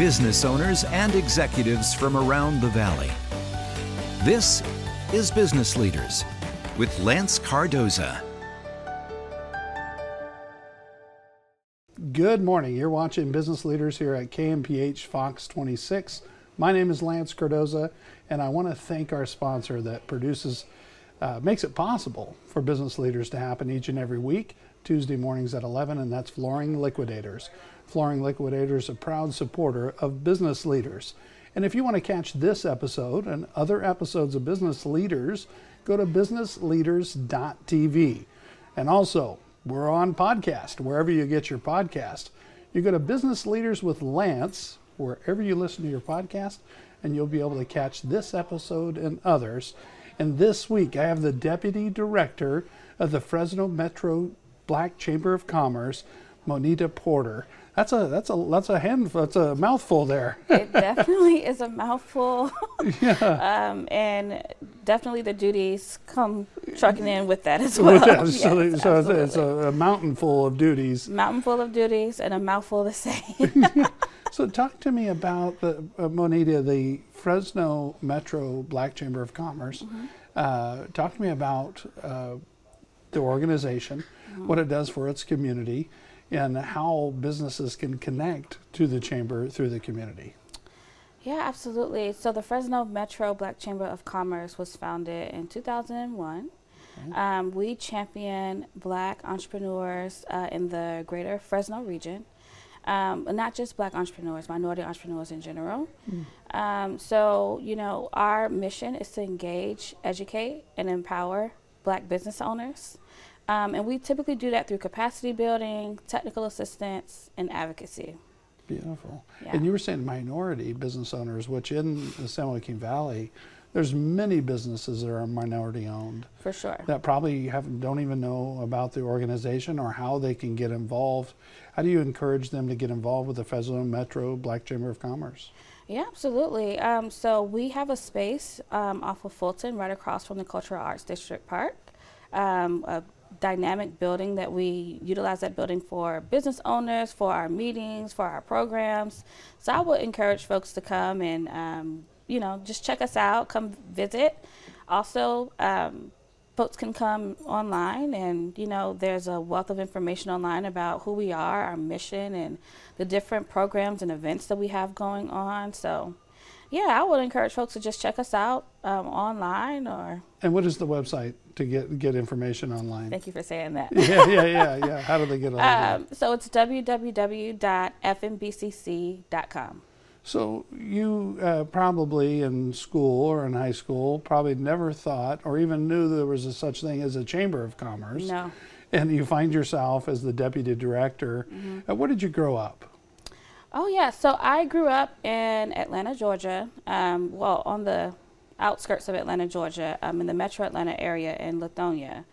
business owners and executives from around the valley. This is Business Leaders with Lance Cardoza. Good morning. You're watching Business Leaders here at KMPH Fox 26. My name is Lance Cardoza, and I want to thank our sponsor that produces, uh, makes it possible for business leaders to happen each and every week, Tuesday mornings at 11, and that's Flooring Liquidators. Flooring Liquidators, a proud supporter of business leaders. And if you want to catch this episode and other episodes of Business Leaders, go to businessleaders.tv. And also, we're on podcast, wherever you get your podcast. You go to Business Leaders with Lance, wherever you listen to your podcast, and you'll be able to catch this episode and others. And this week, I have the Deputy Director of the Fresno Metro Black Chamber of Commerce, Monita Porter. That's a that's a that's a handful. That's a mouthful there. it definitely is a mouthful. yeah. Um, and definitely the duties come trucking in with that as well. yes, so, so it's, it's a, a, mountain full of duties. Mountain full of duties and a mouthful to say. so talk to me about the uh, Monita, the Fresno Metro Black Chamber of Commerce. Mm-hmm. Uh, talk to me about uh, the organization, mm-hmm. what it does for its community and how businesses can connect to the chamber through the community. Yeah, absolutely. So the Fresno Metro Black Chamber of Commerce was founded in 2001. Okay. Um, we champion black entrepreneurs uh, in the greater Fresno region. Um, not just black entrepreneurs, minority entrepreneurs in general. Mm. Um, so, you know, our mission is to engage, educate, and empower black business owners um, and we typically do that through capacity building, technical assistance, and advocacy. Beautiful. Yeah. And you were saying minority business owners, which in the San Joaquin Valley, there's many businesses that are minority owned. For sure. That probably have, don't even know about the organization or how they can get involved. How do you encourage them to get involved with the Fresno Metro Black Chamber of Commerce? Yeah, absolutely. Um, so we have a space um, off of Fulton, right across from the Cultural Arts District Park. Um, a dynamic building that we utilize that building for business owners, for our meetings, for our programs. So I would encourage folks to come and, um, you know, just check us out, come visit. Also, um, folks can come online and, you know, there's a wealth of information online about who we are, our mission, and the different programs and events that we have going on. So, yeah, I would encourage folks to just check us out um, online or. And what is the website to get get information online? Thank you for saying that. yeah, yeah, yeah, yeah. How do they get on? Um, so it's www.fmbcc.com. So you uh, probably in school or in high school probably never thought or even knew there was a such thing as a chamber of commerce. No. And you find yourself as the deputy director. Mm-hmm. Uh, where did you grow up? Oh yeah, so I grew up in Atlanta, Georgia. Um, well, on the outskirts of Atlanta, Georgia, um, in the Metro Atlanta area in Lithonia.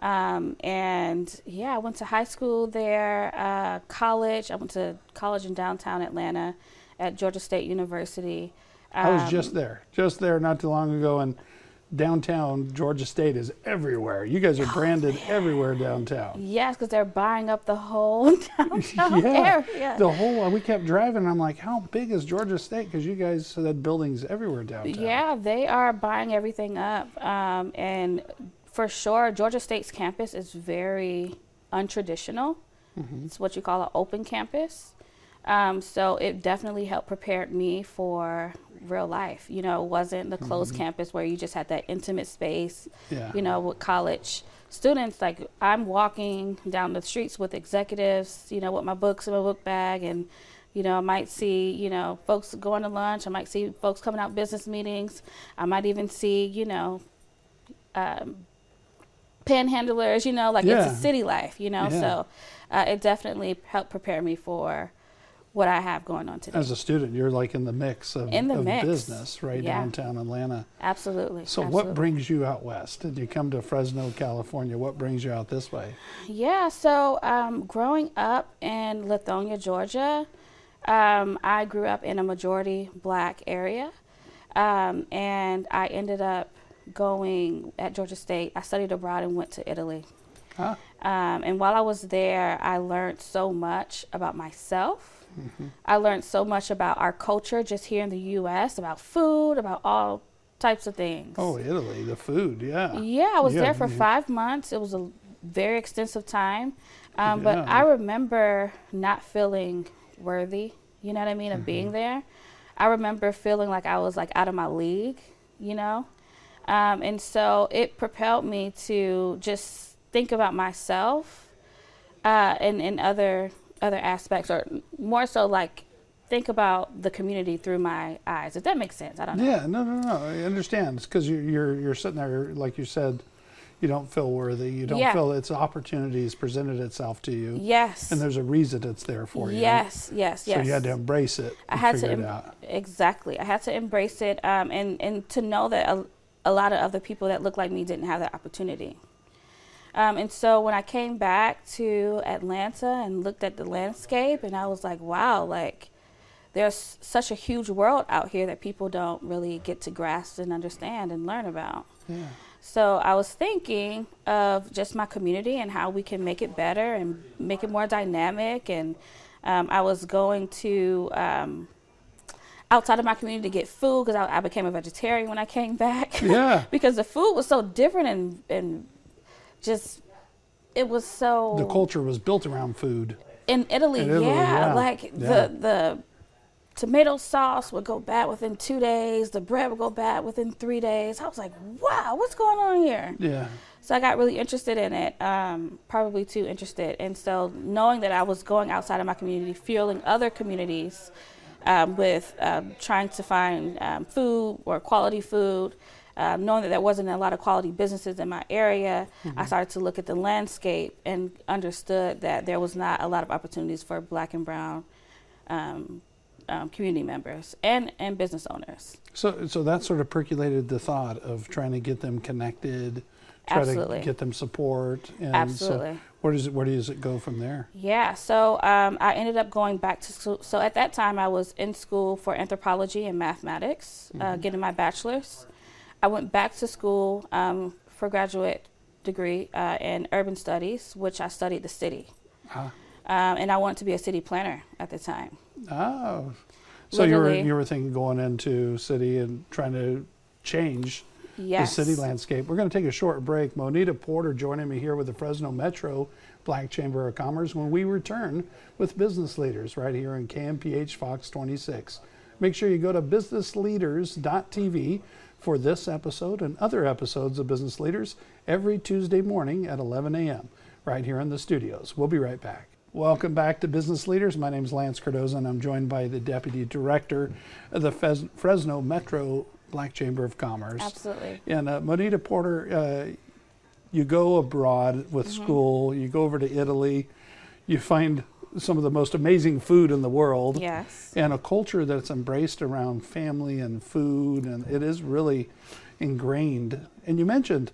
Um, and yeah, I went to high school there, uh, college. I went to college in downtown Atlanta at Georgia State University. I was just um, there, just there not too long ago, and downtown Georgia State is everywhere. You guys are oh, branded oh, everywhere downtown. Yes, because they're buying up the whole downtown yeah, area. The whole. Uh, we kept driving. and I'm like, how big is Georgia State? Because you guys had buildings everywhere downtown. Yeah, they are buying everything up, um, and for sure, Georgia State's campus is very untraditional. Mm-hmm. It's what you call an open campus. Um, so it definitely helped prepare me for real life. You know, it wasn't the closed mm-hmm. campus where you just had that intimate space. Yeah. You know, with college students, like I'm walking down the streets with executives, you know, with my books in my book bag and you know, I might see, you know, folks going to lunch. I might see folks coming out business meetings. I might even see, you know, um, panhandlers, you know, like yeah. it's a city life, you know. Yeah. So uh, it definitely helped prepare me for what I have going on today. As a student, you're like in the mix of, in the of mix. business, right? Yeah. Downtown Atlanta. Absolutely. So, Absolutely. what brings you out west? Did you come to Fresno, California? What brings you out this way? Yeah, so um, growing up in Lithonia, Georgia, um, I grew up in a majority black area. Um, and I ended up going at Georgia State. I studied abroad and went to Italy. Huh. Um, and while I was there, I learned so much about myself I learned so much about our culture just here in the U.S., about food, about all types of things. Oh, Italy, the food, yeah. Yeah, I was Yeah, there for you- five months. It was a very extensive time. Um, But I remember not feeling worthy, you know what I mean, of Mm-hmm. being there. I remember feeling like I was like out of my league, you know? Um, and so it propelled me to just think about myself uh, and, and other other aspects, or more so like think about the community through my eyes. If that makes sense, I don't know. Yeah, no, no, no. I understand. It's because you're, you're you're sitting there, like you said, you don't feel worthy. You don't Yeah. feel its opportunities presented itself to you, Yes. and there's a reason it's there for you. Yes, yes, yes. So you had to embrace it. I had to em- exactly. I had to embrace it, um, and and to know that a, a lot of other people that look like me didn't have that opportunity. Um, and so when I came back to Atlanta and looked at the landscape, and I was like, wow, like there's such a huge world out here that people don't really get to grasp and understand and learn about. Yeah. So I was thinking of just my community and how we can make it better and make it more dynamic. And um, I was going to um, outside of my community to get food because I, I became a vegetarian when I came back. Yeah. because the food was so different and and just it was so The culture was built around food. in Italy, In Italy, yeah, yeah. like Yeah. the the tomato sauce would go bad within two days. The bread would go bad within three days. I was like, wow, what's going on here? Yeah. So I got really interested in it, um, probably too interested. And so knowing that I was going outside of my community, fueling other communities um, with um, trying to find um, food or quality food, um, knowing that there wasn't a lot of quality businesses in my area, I started to look at the landscape and understood that there was not a lot of opportunities for black and brown um, um, community members and, and business owners. So, so that sort of percolated the thought of trying to get them connected, try Absolutely. to get them support. And Absolutely. So where does it where does it go from there? Yeah, so um, I ended up going back to school. So at that time, I was in school for anthropology and mathematics, uh, getting my bachelor's. I went back to school um, for graduate degree uh, in urban studies, which I studied the city. Ah. Um, and I wanted to be a city planner at the time. Oh, so you were you were thinking going into city and trying to change Yes. the city landscape. We're going to take a short break. Monita Porter joining me here with the Fresno Metro Black Chamber of Commerce when we return with business leaders right here on KMPH Fox 26. Make sure you go to businessleaders.tv for this episode and other episodes of Business Leaders every Tuesday morning at 11 a.m. right here in the studios. We'll be right back. Welcome back to Business Leaders. My name is Lance Cardoza, and I'm joined by the Deputy Director of the Fresno Metro Black Chamber of Commerce. Absolutely. And uh, Monita Porter, uh, you go abroad with Mm-hmm. school, you go over to Italy, you find some of the most amazing food in the world, Yes. and a culture that's embraced around family and food, and it is really ingrained. And you mentioned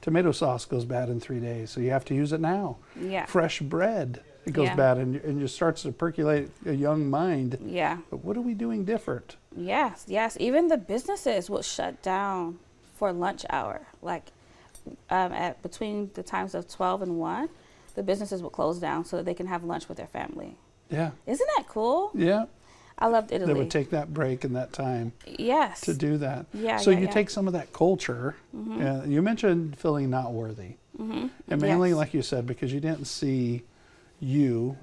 tomato sauce goes bad in three days, so you have to use it now. Yeah. Fresh bread, it goes Yeah. bad, and, and it starts to percolate a young mind. Yeah. But what are we doing different? Yes, yes. Even the businesses will shut down for lunch hour. Like um, at between the times of twelve and one, the businesses would close down so that they can have lunch with their family. Yeah, Isn't that cool? yeah. I loved Italy. They would take that break and that time. yes. to do that. Yeah, So yeah, you yeah. take some of that culture. Uh, you mentioned feeling not worthy, mm-hmm. and mainly, Yes. like you said, because you didn't see you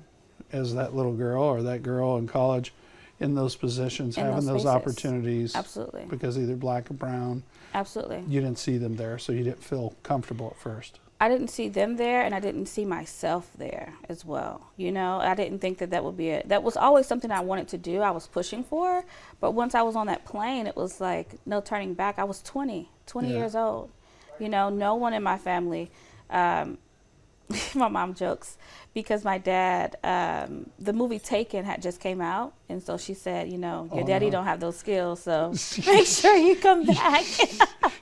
as that little girl or that girl in college in those positions, In having those those, opportunities. Absolutely. Because either black or brown, Absolutely. you didn't see them there, so you didn't feel comfortable at first. I didn't see them there, and I didn't see myself there as well. You know, I didn't think that that would be it. That was always something I wanted to do. I was pushing for, but once I was on that plane, it was like no turning back. I was 20, 20 Yeah. years old. You know, no one in my family. Um, my mom jokes because my dad, um, the movie Taken had just came out, and so she said, you know, your Oh, daddy no. don't have those skills, so make sure you come back.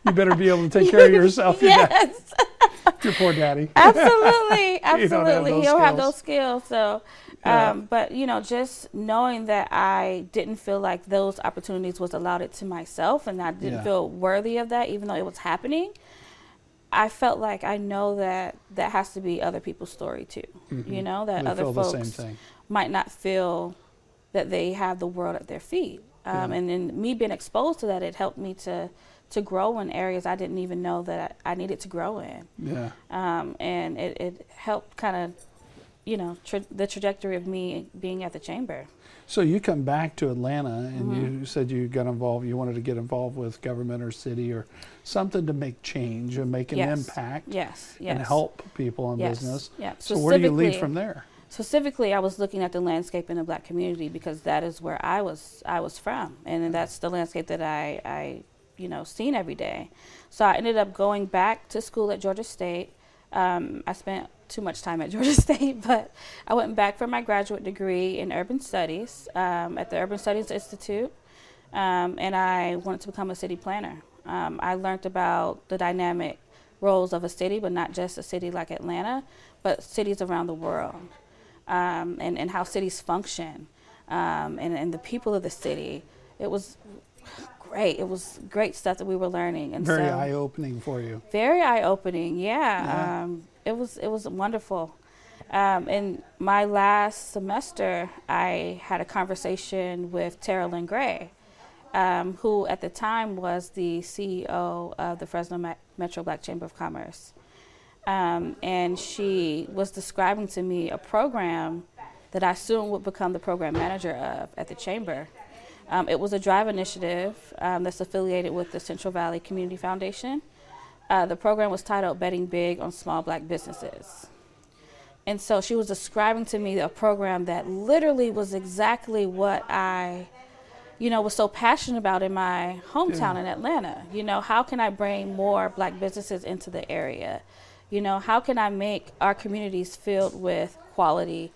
You better be able to take care of yourself, yes. your poor daddy. absolutely have absolutely those he'll have skills. those skills so Yeah. um, but you know just knowing that i didn't feel like those opportunities was allowed it to myself and i didn't Yeah. feel worthy of that even though it was happening i felt like i know that that has to be other people's story too you know that Mm-hmm. They other folks might not feel that they have the world at their feet. Um, Yeah. And then me being exposed to that, it helped me to to grow in areas I didn't even know that I, I needed to grow in. Yeah. Um, and it, it helped kind of, you know, tra- the trajectory of me being at the chamber. So you come back to Atlanta and Mm-hmm. you said you got involved, you wanted to get involved with government or city or something to make change and make an Yes. impact Yes, yes. and help people in Yes, business. yeah. So where do you lead Specifically- from there? Specifically, I was looking at the landscape in the black community because that is where I was I was from, and that's the landscape that I, I you know seen every day. So I ended up going back to school at Georgia State. Um, I spent too much time at Georgia State, but I went back for my graduate degree in urban studies um, at the Urban Studies Institute, um, and I wanted to become a city planner. Um, I learned about the dynamic roles of a city, but not just a city like Atlanta, but cities around the world um, and, and how cities function um, and, and the people of the city. It was great. It was great stuff that we were learning. And Very so, eye opening for you. very eye opening. Yeah, Yeah. Um, it was it was wonderful. Um, in my last semester, I had a conversation with Tara Lynn Gray, um, who at the time was the CEO of the Fresno Ma- Metro Black Chamber of Commerce. Um, and she was describing to me a program that I soon would become the program manager of at the chamber. Um, it was a drive initiative um, that's affiliated with the Central Valley Community Foundation. Uh, the program was titled Betting Big on Small Black Businesses. And so she was describing to me a program that literally was exactly what I, you know, was so passionate about in my hometown Yeah. in Atlanta. You know, how can I bring more black businesses into the area? You know, how can I make our communities filled with quality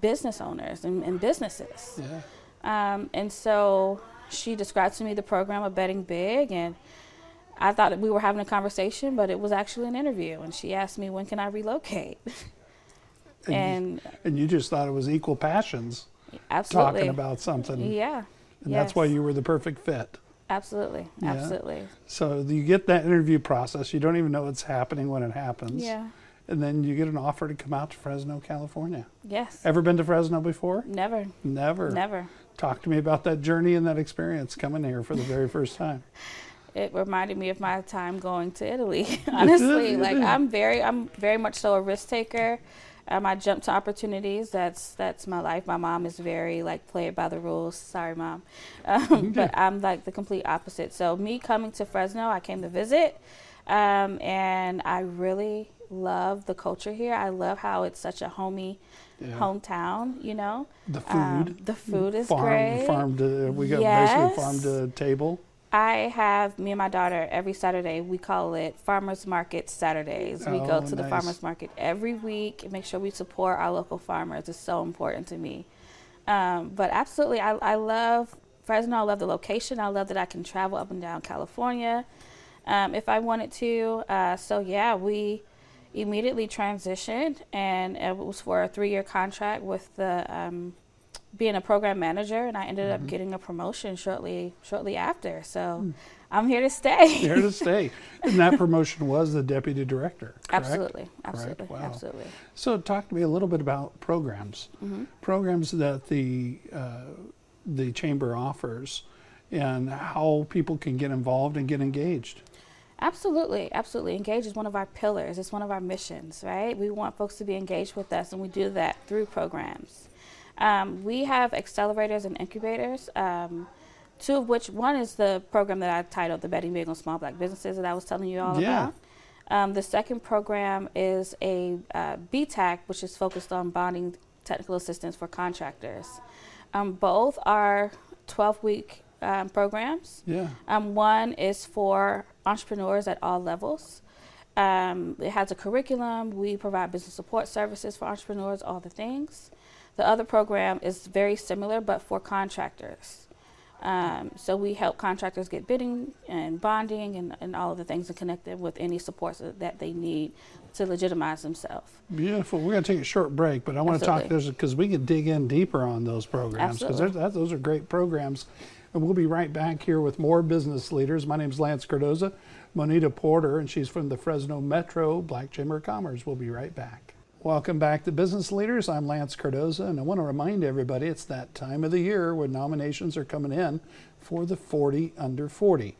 business owners and, and businesses? Yeah. Um, and so she described to me the program of Betting Big, and I thought that we were having a conversation, but it was actually an interview. And she asked me, when can I relocate? And, and you, and you just thought it was equal passions absolutely. talking about something. Yeah. And that's why you were the perfect fit. Absolutely. Yeah. Absolutely. So you get that interview process. You don't even know what's happening when it happens. Yeah. And then you get an offer to come out to Fresno, California. Yes. Ever been to Fresno before? Never. Never. Never. Talk to me about that journey and that experience coming here for the very first time. It reminded me of my time going to Italy. Honestly, like. I'm very, I'm very much so a risk taker. Um, I jump to opportunities. That's that's my life. My mom is very like play it by the rules. Sorry, mom, um, but I'm like the complete opposite. So me coming to Fresno, I came to visit, um, and I really love the culture here. I love how it's such a homey Yeah. hometown. You know, The food. Um, the food is farm, great. Farm to, we got Yes. basically farm to table. I have me and my daughter every Saturday. We call it Farmers Market Saturdays. We Oh, go to the farmers market every week and make sure we support our local farmers. It's so important to me. Um, but absolutely, I, I love Fresno. I love the location. I love that I can travel up and down California um, if I wanted to. Uh, so yeah, we immediately transitioned, and it was for a three-year contract with the um, being a program manager, and I ended Mm-hmm. up getting a promotion shortly shortly after. So Hmm. I'm here to stay. Here to stay. And that promotion was the deputy director. correct? absolutely, absolutely, Wow. absolutely. So talk to me a little bit about programs. Mm-hmm. Programs that the uh, the chamber offers and how people can get involved and get engaged. Absolutely, absolutely. Engage is one of our pillars. It's one of our missions, right? We want folks to be engaged with us, and we do that through programs. Um, we have accelerators and incubators. Um, two of which one is the program that I titled the Betting Big on Small Black Businesses that I was telling you all Yeah. about. Um, the second program is a uh, BTAC, which is focused on bonding technical assistance for contractors. Um, both are 12 week um, programs. Yeah. Um, one is for entrepreneurs at all levels. Um, it has a curriculum. We provide business support services for entrepreneurs, all the things. The other program is very similar, but for contractors. Um, so we help contractors get bidding and bonding and, and all of the things and connect them with any supports that- they need to legitimize themselves. Beautiful. We're going to take a short break, but I want to talk because we can dig in deeper on those programs because those are great programs. And we'll be right back here with more business leaders. My name is Lance Cardoza, Monita Porter, and she's from the Fresno Metro Black Chamber of Commerce. We'll be right back. Welcome back to Business Leaders. I'm Lance Cardoza, and I want to remind everybody it's that time of the year when nominations are coming in for the 40 under 40.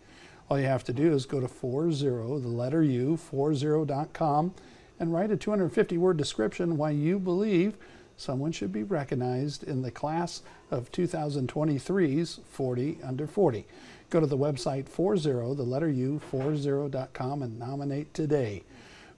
All you have to do is go to 40, the letter U, 40.com, and write a 250 word description why you believe someone should be recognized in the class of 2023's 40 under 40. Go to the website 40, the letter U, 40.com, and nominate today.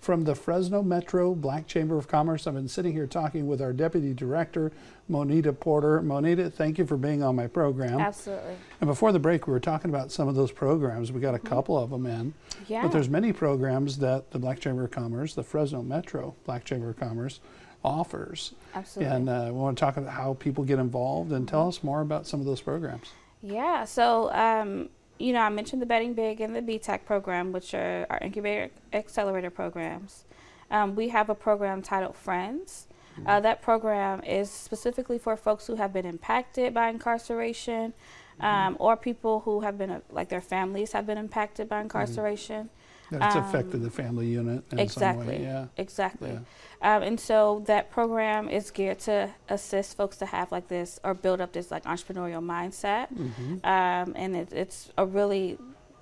From the Fresno Metro Black Chamber of Commerce, I've been sitting here talking with our Deputy Director, Monita Porter. Monita, thank you for being on my program. Absolutely. And before the break, we were talking about some of those programs. We got a mm-hmm. couple of them in. Yeah. But there's many programs that the Black Chamber of Commerce, the Fresno Metro Black Chamber of Commerce, offers. Absolutely. And uh, we want to talk about how people get involved and tell us more about some of those programs. Yeah. So, um, you know, I mentioned the Betting Big and the BTAC program, which are our incubator accelerator programs. Um, we have a program titled Friends. Uh, that program is specifically for folks who have been impacted by incarceration um, or people who have been, uh, like their families have been impacted by incarceration. That's Um, affected the family unit in some Exactly. way. Yeah. Exactly. Yeah. Um, and so that program is geared to assist folks to have like this or build up this like entrepreneurial mindset. Mhm. Um, and it, it's a really,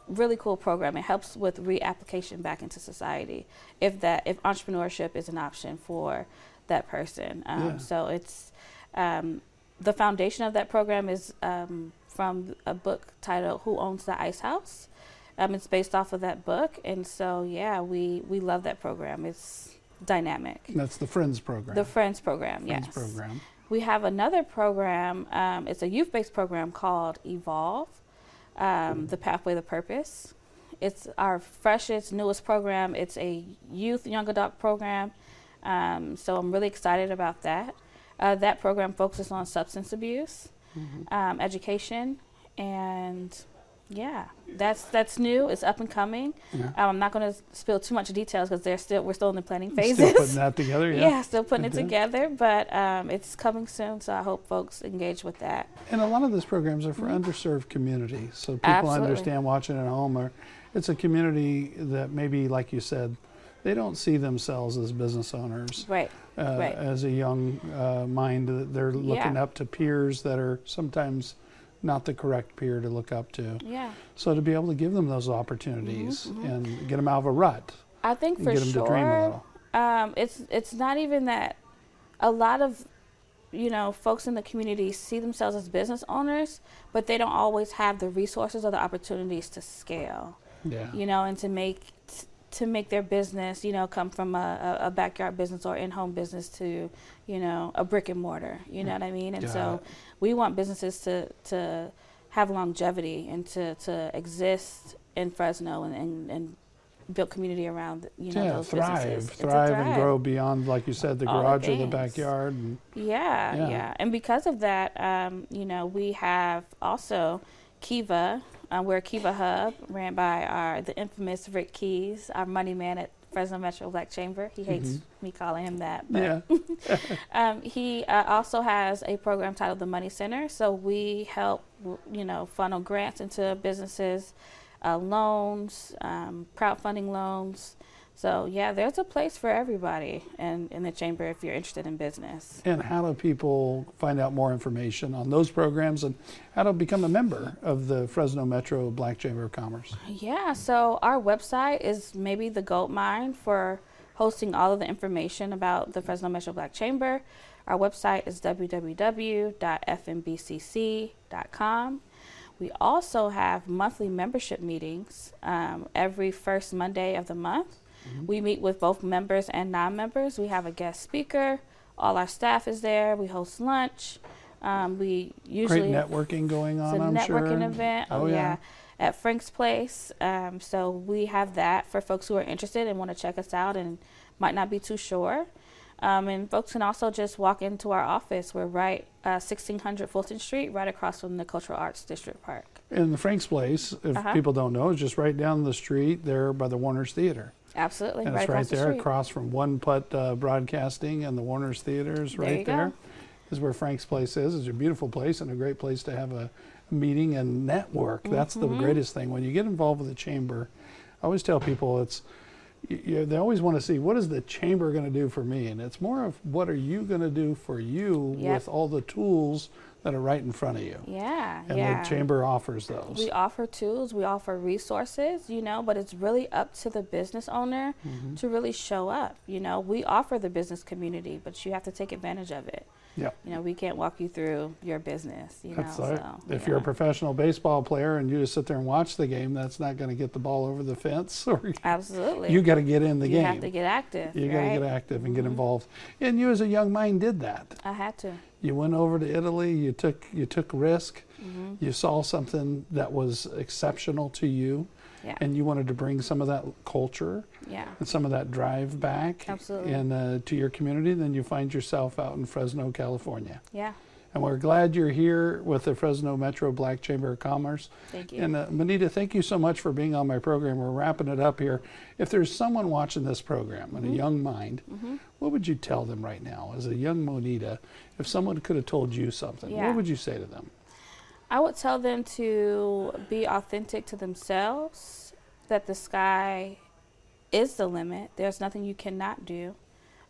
really cool program. It helps with reapplication back into society if that if entrepreneurship is an option for that person. Um, Yeah. So it's um, the foundation of that program is um, from a book titled "Who Owns the Ice House." Um, it's based off of that book, and so yeah, we we love that program. It's dynamic. That's the Friends program. The Friends program, Friends yes. program. We have another program. Um, it's a youth-based program called Evolve, um, the Pathway to Purpose. It's our freshest, newest program. It's a youth young adult program. Um, so I'm really excited about that. Uh, that program focuses on substance abuse, Mhm. um, education, and yeah, that's that's new. It's up and coming. Yeah. Um, I'm not going to spill too much details because they're still we're still in the planning Still phases. putting that together. yeah. Yeah. still putting it deal. together, but um, it's coming soon. So I hope folks engage with that. And a lot of those programs are for Mhm. underserved communities, so people Absolutely. understand watching at home. Or it's a community that maybe, like you said, they don't see themselves as business owners. Right. Uh, Right. As a young uh, mind, they're looking Yeah. up to peers that are sometimes not the correct peer to look up to. Yeah. So to be able to give them those opportunities Mhm, and get them out of a rut I think for get them sure. to dream a little. um, it's it's not even that a lot of you know folks in the community see themselves as business owners but they don't always have the resources or the opportunities to scale Yeah. you know and to make to make their business you know come from a, a backyard business or in-home business to you know a brick and mortar you know what i mean and Got so. We want businesses to to have longevity and to to exist in fresno and and, and build community around you know yeah, those thrive, businesses to thrive, and grow beyond, like you said, the All the garage or the backyard. And Yeah, Yeah. yeah, And because of that, um, you know, we have also Kiva. Uh, we're a Kiva Hub ran by our the infamous Rick Keys, our money man at Fresno Metro Black Chamber. He hates Mhm. me calling him that. But, yeah, Um, he uh, also has a program titled the Money Center. So we help, you know, funnel grants into businesses, uh, loans, um, crowdfunding loans. So yeah, there's a place for everybody in, in the chamber if you're interested in business. and how do people find out more information on those programs and how to become a member of the Fresno Metro Black Chamber of Commerce? Yeah, so our website is maybe the gold mine for hosting all of the information about the Fresno Metro Black Chamber. Our website is www.fmbcc.com. We also have monthly membership meetings um, every first Monday of the month. We meet with both members and non members. We have a guest speaker. All our staff is there. We host lunch. Um, we usually Great networking going it's on, a I'm networking sure. event. Oh, Oh, yeah. yeah. At Frank's Place. Um, so we have that for folks who are interested and want to check us out and might not be too sure. Um, and folks can also just walk into our office. We're right uh, 1600 Fulton Street, right across from the Cultural Arts District Park. And the Frank's Place, if Uh-huh. people don't know, is just right down the street there by the Warnors Theater. Absolutely, And right it's right across the there across from One Putt uh, Broadcasting and the Warnors Theaters There right there. Is where Frank's Place is. It's a beautiful place and a great place to have a meeting and network. That's the Mhm. greatest thing. When you get involved with the chamber, I always tell people it's you, they always want to see what is the chamber going to do for me, and it's more of what are you going to do for you Yep. with all the tools that are right in front of you. Yeah, And yeah. the chamber offers those. We offer tools, we offer resources, you know, but it's really up to the business owner Mm-hmm. to really show up. You know, we offer the business community, but you have to take advantage of it. Yeah. You know, we can't walk you through your business, you That's know. right. So, if yeah. you're a professional baseball player and you just sit there and watch the game, that's not going to get the ball over the fence. Or Absolutely. you got to get in the you game. You have to get active. you got to get active and get involved. And you, as a young mind, did that. I had to. You went over to Italy. You took you took risk. Mm-hmm. You saw something that was exceptional to you, Yeah. and you wanted to bring some of that culture yeah. and some of that drive back Absolutely. and uh, to your community. Then you find yourself out in Fresno, California. Yeah. And we're glad you're here with the Fresno Metro Black Chamber of Commerce. Thank you. And uh, Monita, thank you so much for being on my program. We're wrapping it up here. If there's someone watching this program Mm-hmm. and a young mind, what would you tell them right now as a young Monita? If someone could have told you something, Yeah. what would you say to them? I would tell them to be authentic to themselves, that the sky is the limit. There's nothing you cannot do.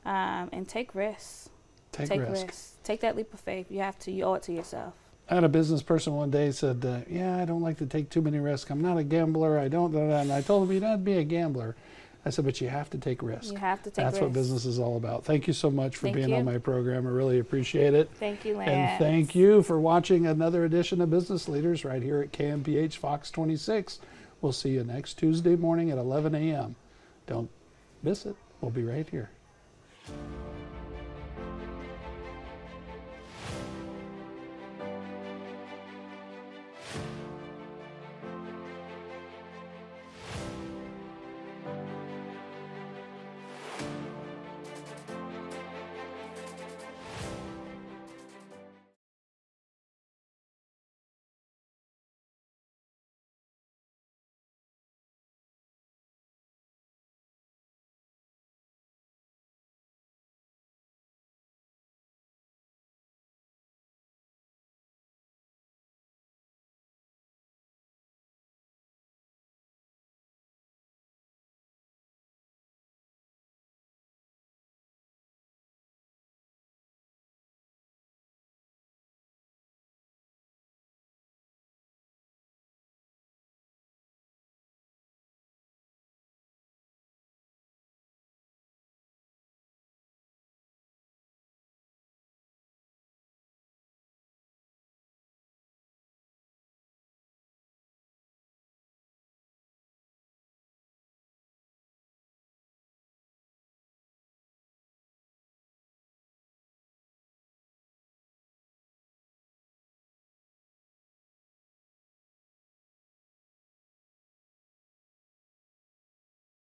Um, and take risks. Take, take risk. risks. Take that leap of faith. You have to. You owe it to yourself. I had a business person one day said, uh, "Yeah, I don't like to take too many risks. I'm not a gambler. I don't." da, da, da." And I told him, "You don't have to be a gambler." I said, "But you have to take risks. You have to take risks. That's risks. what business is all about." Thank you so much for Thank being on my program. I really appreciate it. Thank you, Lance. And thank you for watching another edition of Business Leaders right here at KMPH Fox 26. We'll see you next Tuesday morning at 11 a.m. Don't miss it. We'll be right here.